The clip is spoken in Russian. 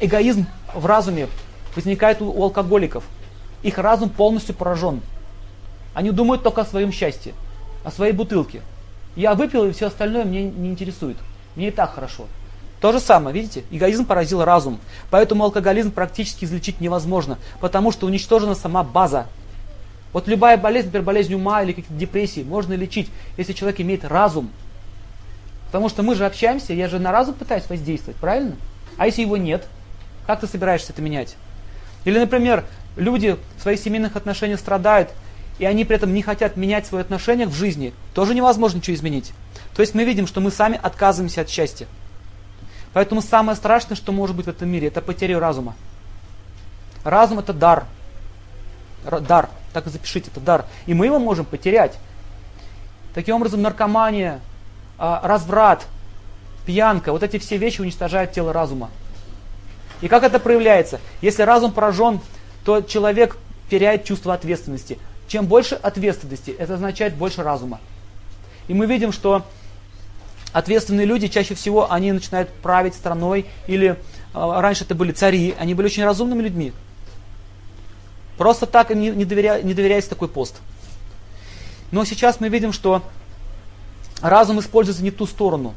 эгоизм в разуме возникает у, алкоголиков. Их разум полностью поражен. Они думают только о своем счастье, о своей бутылке. Я выпил, и все остальное мне не интересует. Мне и так хорошо. То же самое, видите, эгоизм поразил разум. Поэтому алкоголизм практически излечить невозможно, потому что уничтожена сама база. Вот любая болезнь, например, болезнь ума или какие-то депрессии, можно лечить, если человек имеет разум. Потому что мы же общаемся, я же на разум пытаюсь воздействовать, правильно? А если его нет, как ты собираешься это менять? Или, например, люди в своих семейных отношениях страдают, и они при этом не хотят менять свои отношения в жизни, тоже невозможно ничего изменить. То есть мы видим, что мы сами отказываемся от счастья. Поэтому самое страшное, что может быть в этом мире, это потеря разума. Разум это дар. Дар. Так и запишите, это дар. И мы его можем потерять. Таким образом, наркомания, а, разврат, пьянка, вот эти все вещи уничтожают тело разума. И как это проявляется? Если разум поражен, то человек теряет чувство ответственности. Чем больше ответственности, это означает больше разума. И мы видим, что ответственные люди чаще всего они начинают править страной, или э, раньше это были цари, они были очень разумными людьми. Просто так не, не, доверя, не доверяется такой пост. Но сейчас мы видим, что разум используется не в ту сторону.